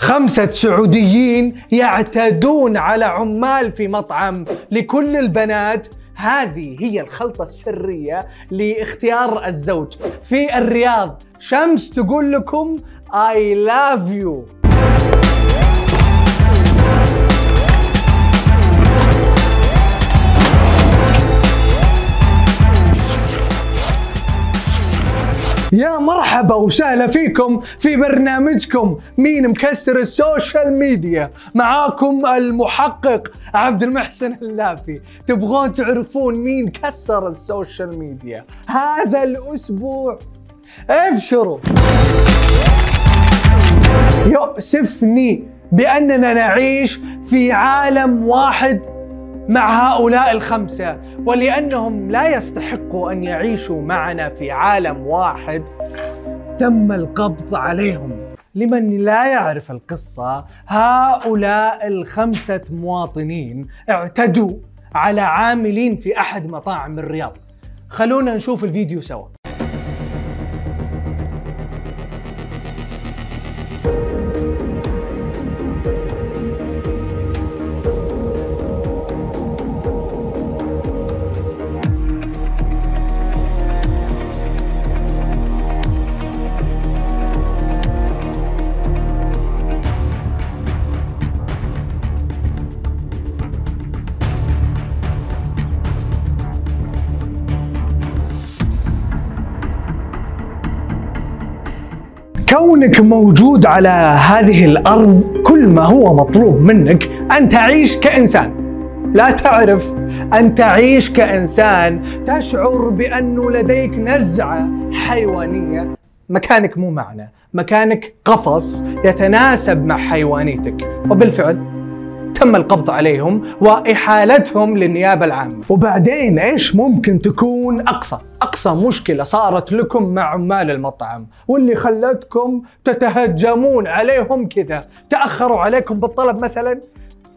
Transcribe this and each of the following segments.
خمسة سعوديين يعتدون على عمال في مطعم لكل البنات. هذه هي الخلطة السرية لاختيار الزوج. في الرياض شمس تقول لكم I love you. مرحبا وسهلا فيكم في برنامجكم مين مكسر ال social media. معاكم المحقق عبد المحسن اللافي تبغون تعرفون مين كسر ال social media؟ هذا الأسبوع. ابشروا. يؤسفني بأننا نعيش في عالم واحد مع هؤلاء الخمسة ولأنهم لا يستحقوا أن يعيشوا معنا في عالم واحد تم القبض عليهم. لمن لا يعرف القصة هؤلاء الخمسة مواطنين اعتدوا على عاملين في أحد مطاعم الرياض. خلونا نشوف الفيديو سوا. كونك موجود على هذه الأرض كل ما هو مطلوب منك أن تعيش كإنسان. لا تعرف أن تعيش كإنسان تشعر بانه لديك نزعة حيوانية. مكانك مو معنا مكانك قفص يتناسب مع حيوانيتك. وبالفعل تم القبض عليهم وإحالتهم للنيابة العامة. وبعدين إيش ممكن تكون أقصى؟ أقصى مشكلة صارت لكم مع عمال المطعم واللي خلتكم تتهجمون عليهم كذا. تأخروا عليكم بالطلب مثلا؟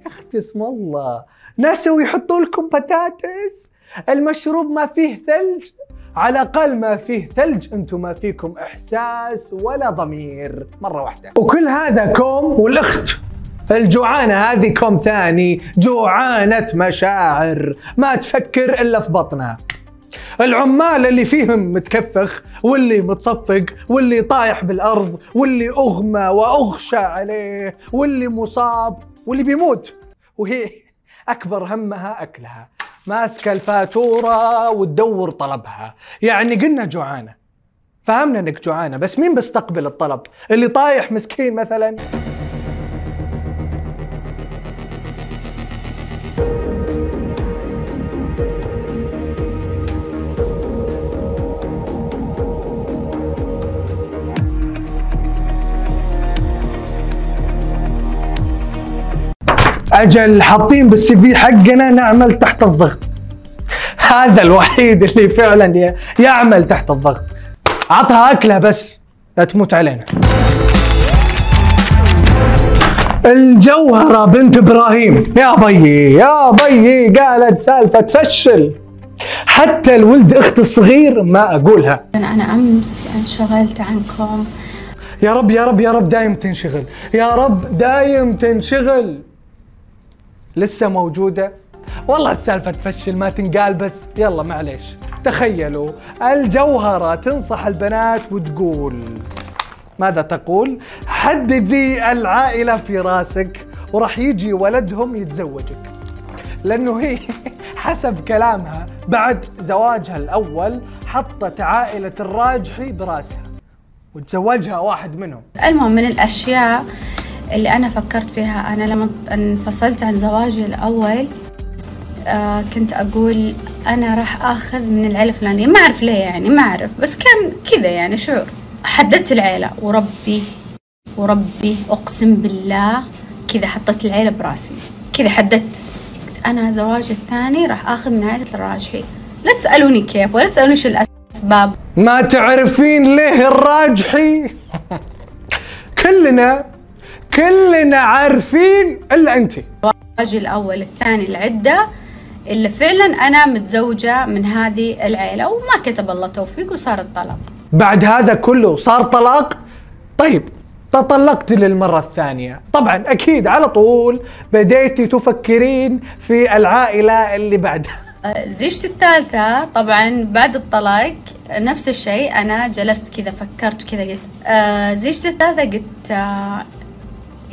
أختي اسم الله. نسوا يحطوا لكم بطاطس المشروب ما فيه ثلج؟ على الأقل ما فيه ثلج أنتم ما فيكم إحساس ولا ضمير. مرة واحدة. وكل هذا كوم والأخت. الجوعانة هذه كوم ثاني. جوعانة مشاعر. ما تفكر إلا في بطنها. العمال اللي فيهم متكفخ واللي متصفق واللي طايح بالأرض واللي أغمى وأغشى عليه واللي مصاب واللي بيموت. وهي أكبر همها أكلها. ماسكة الفاتورة وتدور طلبها. يعني قلنا جوعانة. فهمنا إنك جوعانة. بس مين بيستقبل الطلب؟ اللي طايح مسكين مثلا. أجل حاطين بالسي في حقنا نعمل تحت الضغط. هذا الوحيد اللي فعلا يعمل تحت الضغط. عطها أكلة بس لا تموت علينا. الجوهرة بنت إبراهيم. يا بيي يا بيي قالت سالفة تفشل حتى الولد أخت الصغير ما أقولها. أنا أمس انشغلت عنكم. يا رب يا رب يا رب دايم تنشغل. يا رب دايم تنشغل. لسه موجودة؟ والله السالفة تفشل ما تنقال بس. يلا معليش. تخيلوا الجوهرة تنصح البنات وتقول ماذا تقول؟ حددي العائلة في راسك وراح يجي ولدهم يتزوجك. لأنه هي حسب كلامها بعد زواجها الأول حطت عائلة الراجحي براسها وتزوجها واحد منهم. المهم من الأشياء اللي أنا فكرت فيها. أنا لما انفصلت عن زواجي الأول آه كنت أقول أنا راح آخذ من العيلة الفلانية. ما أعرف ليه يعني ما أعرف. بس كان كذا يعني شعور. حددت العيلة. وربي وربي أقسم بالله كذا حطيت العيلة براسي. كذا حددت. أنا زواجي الثاني راح آخذ من عائلة الراجحي. لا تسألوني كيف ولا تسألوني شو الأسباب. ما تعرفين ليه الراجحي؟ كلنا كلنا عارفين إلا انت. زواجي الأول الثاني العدة اللي فعلا أنا متزوجة من هذه العيلة وما كتب الله توفيق وصار الطلاق. بعد هذا كله صار طلاق؟ طيب تطلقت للمرة الثانية. طبعا أكيد على طول بديتي تفكرين في العائلة اللي بعدها. آه، زيجتي الثالثة طبعا بعد الطلاق نفس الشيء أنا جلست كذا فكرت وكذا قلت آه، زيجتي الثالثة قلت آه،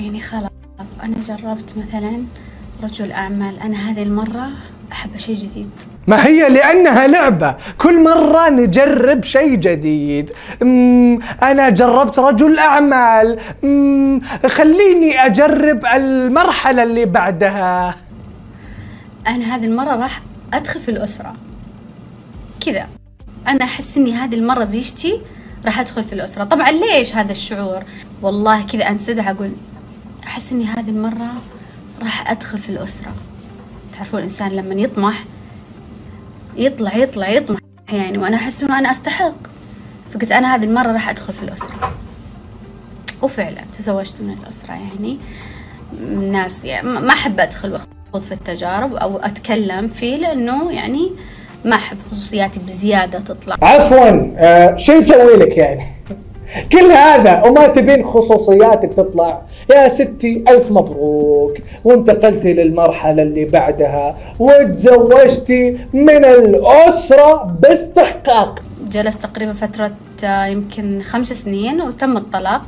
يعني خلاص أنا جربت مثلا رجل أعمال. أنا هذه المرة أحب شيء جديد. ما هي؟ لأنها لعبة. كل مرة نجرب شيء جديد. مم أنا جربت رجل أعمال. مم خليني أجرب المرحلة اللي بعدها. أنا هذه المرة راح أدخل في الأسرة. كذا. أنا أحس إني هذه المرة زيجتي راح أدخل في الأسرة. طبعا ليش هذا الشعور؟ والله كذا أنسدح أقول أحس إني هذه المرة راح أدخل في الأسرة. تعرفون الإنسان لما يطمح يطلع يطلع يطمح يعني وأنا أحس إنه أنا أستحق. فقلت أنا هذه المرة راح أدخل في الأسرة. وفعلا تزوجت من الأسرة يعني. ناس يعني ما أحب أدخل وأخوض في التجارب أو أتكلم فيه لأنه يعني ما أحب خصوصياتي بزيادة تطلع. عفوا آه شو نسوي لك يعني؟ كل هذا وما تبين خصوصياتك تطلع. يا ستي ألف مبروك. وانتقلتي للمرحلة اللي بعدها وتزوجتي من الأسرة باستحقاق. جلست تقريبا فترة آه، يمكن خمس سنين وتم الطلاق.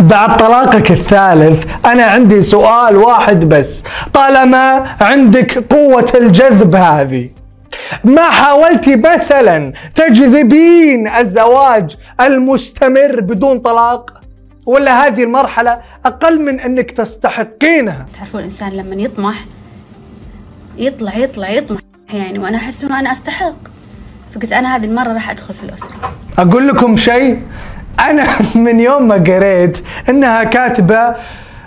بعد طلاقك الثالث أنا عندي سؤال واحد بس. طالما عندك قوة الجذب هذه. ما حاولتي مثلا تجذبين الزواج المستمر بدون طلاق؟ ولا هذه المرحلة أقل من أنك تستحقينها؟ تعرفون الإنسان لما يطمح يطلع يطلع يطمح. يعني وأنا أحس أنه أنا أستحق. فقلت أنا هذه المرة راح أدخل في الأسرة. أقول لكم شيء أنا من يوم ما قريت أنها كاتبة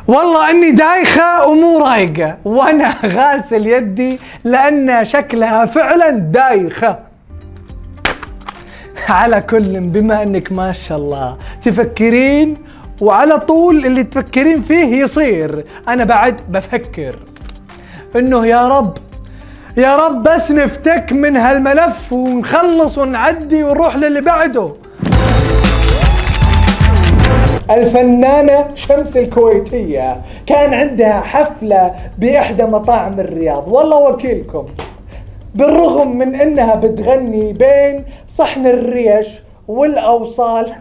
والله اني دايخة ومو رايقة وأنا غاسل يدي لأن شكلها فعلا دايخة. على كل بما انك ما شاء الله تفكرين وعلى طول اللي تفكرين فيه يصير. أنا بعد بفكر إنه يا رب يا رب بس نفتك من هالملف ونخلص ونعدي ونروح للي بعده. الفنانة شمس الكويتية. كان عندها حفلة بإحدى مطاعم الرياض. والله وكيلكم. بالرغم من إنها بتغني بين صحن الريش والأوصال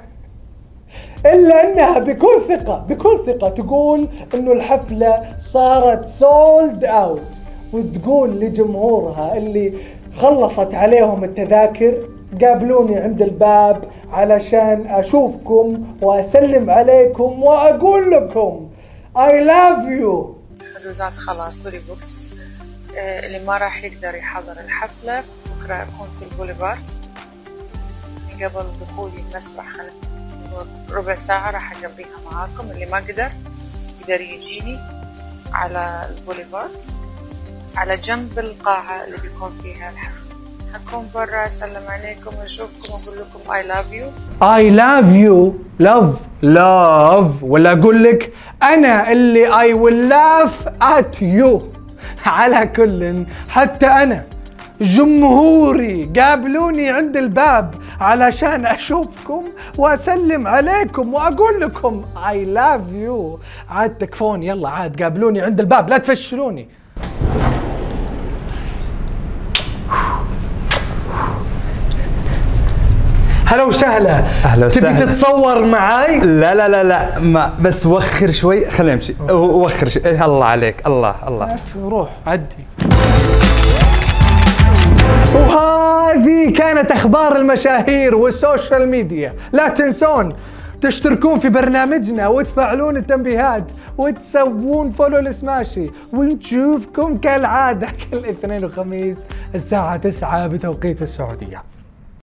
إلا إنها بكل ثقة بكل ثقة تقول إنه الحفلة صارت sold out وتقول لجمهورها اللي خلصت عليهم التذاكر قابلوني عند الباب علشان أشوفكم وأسلم عليكم وأقول لكم I love you. حجوزات خلاص booked آه، اللي ما راح يقدر يحضر الحفلة بكرة أكون في البوليفارد. قبل دخولي المسرح ربع ساعة راح أقضيها معاكم. اللي ما قدر يقدر يجيني على البوليفارد على جنب القاعة اللي بيكون فيها الحفلة. حكون برا اسلم عليكم واشوفكم واقول لكم I love you I love you love love ولا أقول لك أنا اللي I will love at you على كل حتى أنا. جمهوري قابلوني عند الباب علشان أشوفكم وأسلم عليكم وأقول لكم اي لاف يو عاد تكفون يلا عاد قابلوني عند الباب لا تفشلوني هلا وسهلا. أهلا وسهلا. تبي تتصور معاي؟ لا لا لا لا ما بس وخر شوي خلينا نمشي. وخر شوي. إيه الله عليك الله الله. روح عدي. وهذه كانت أخبار المشاهير وال social media. لا تنسون تشتركون في برنامجنا وتفعلون التنبيهات وتسوون follow لسماشي ونشوفكم كالعادة كل اثنين وخميس الساعة 9 بتوقيت السعودية.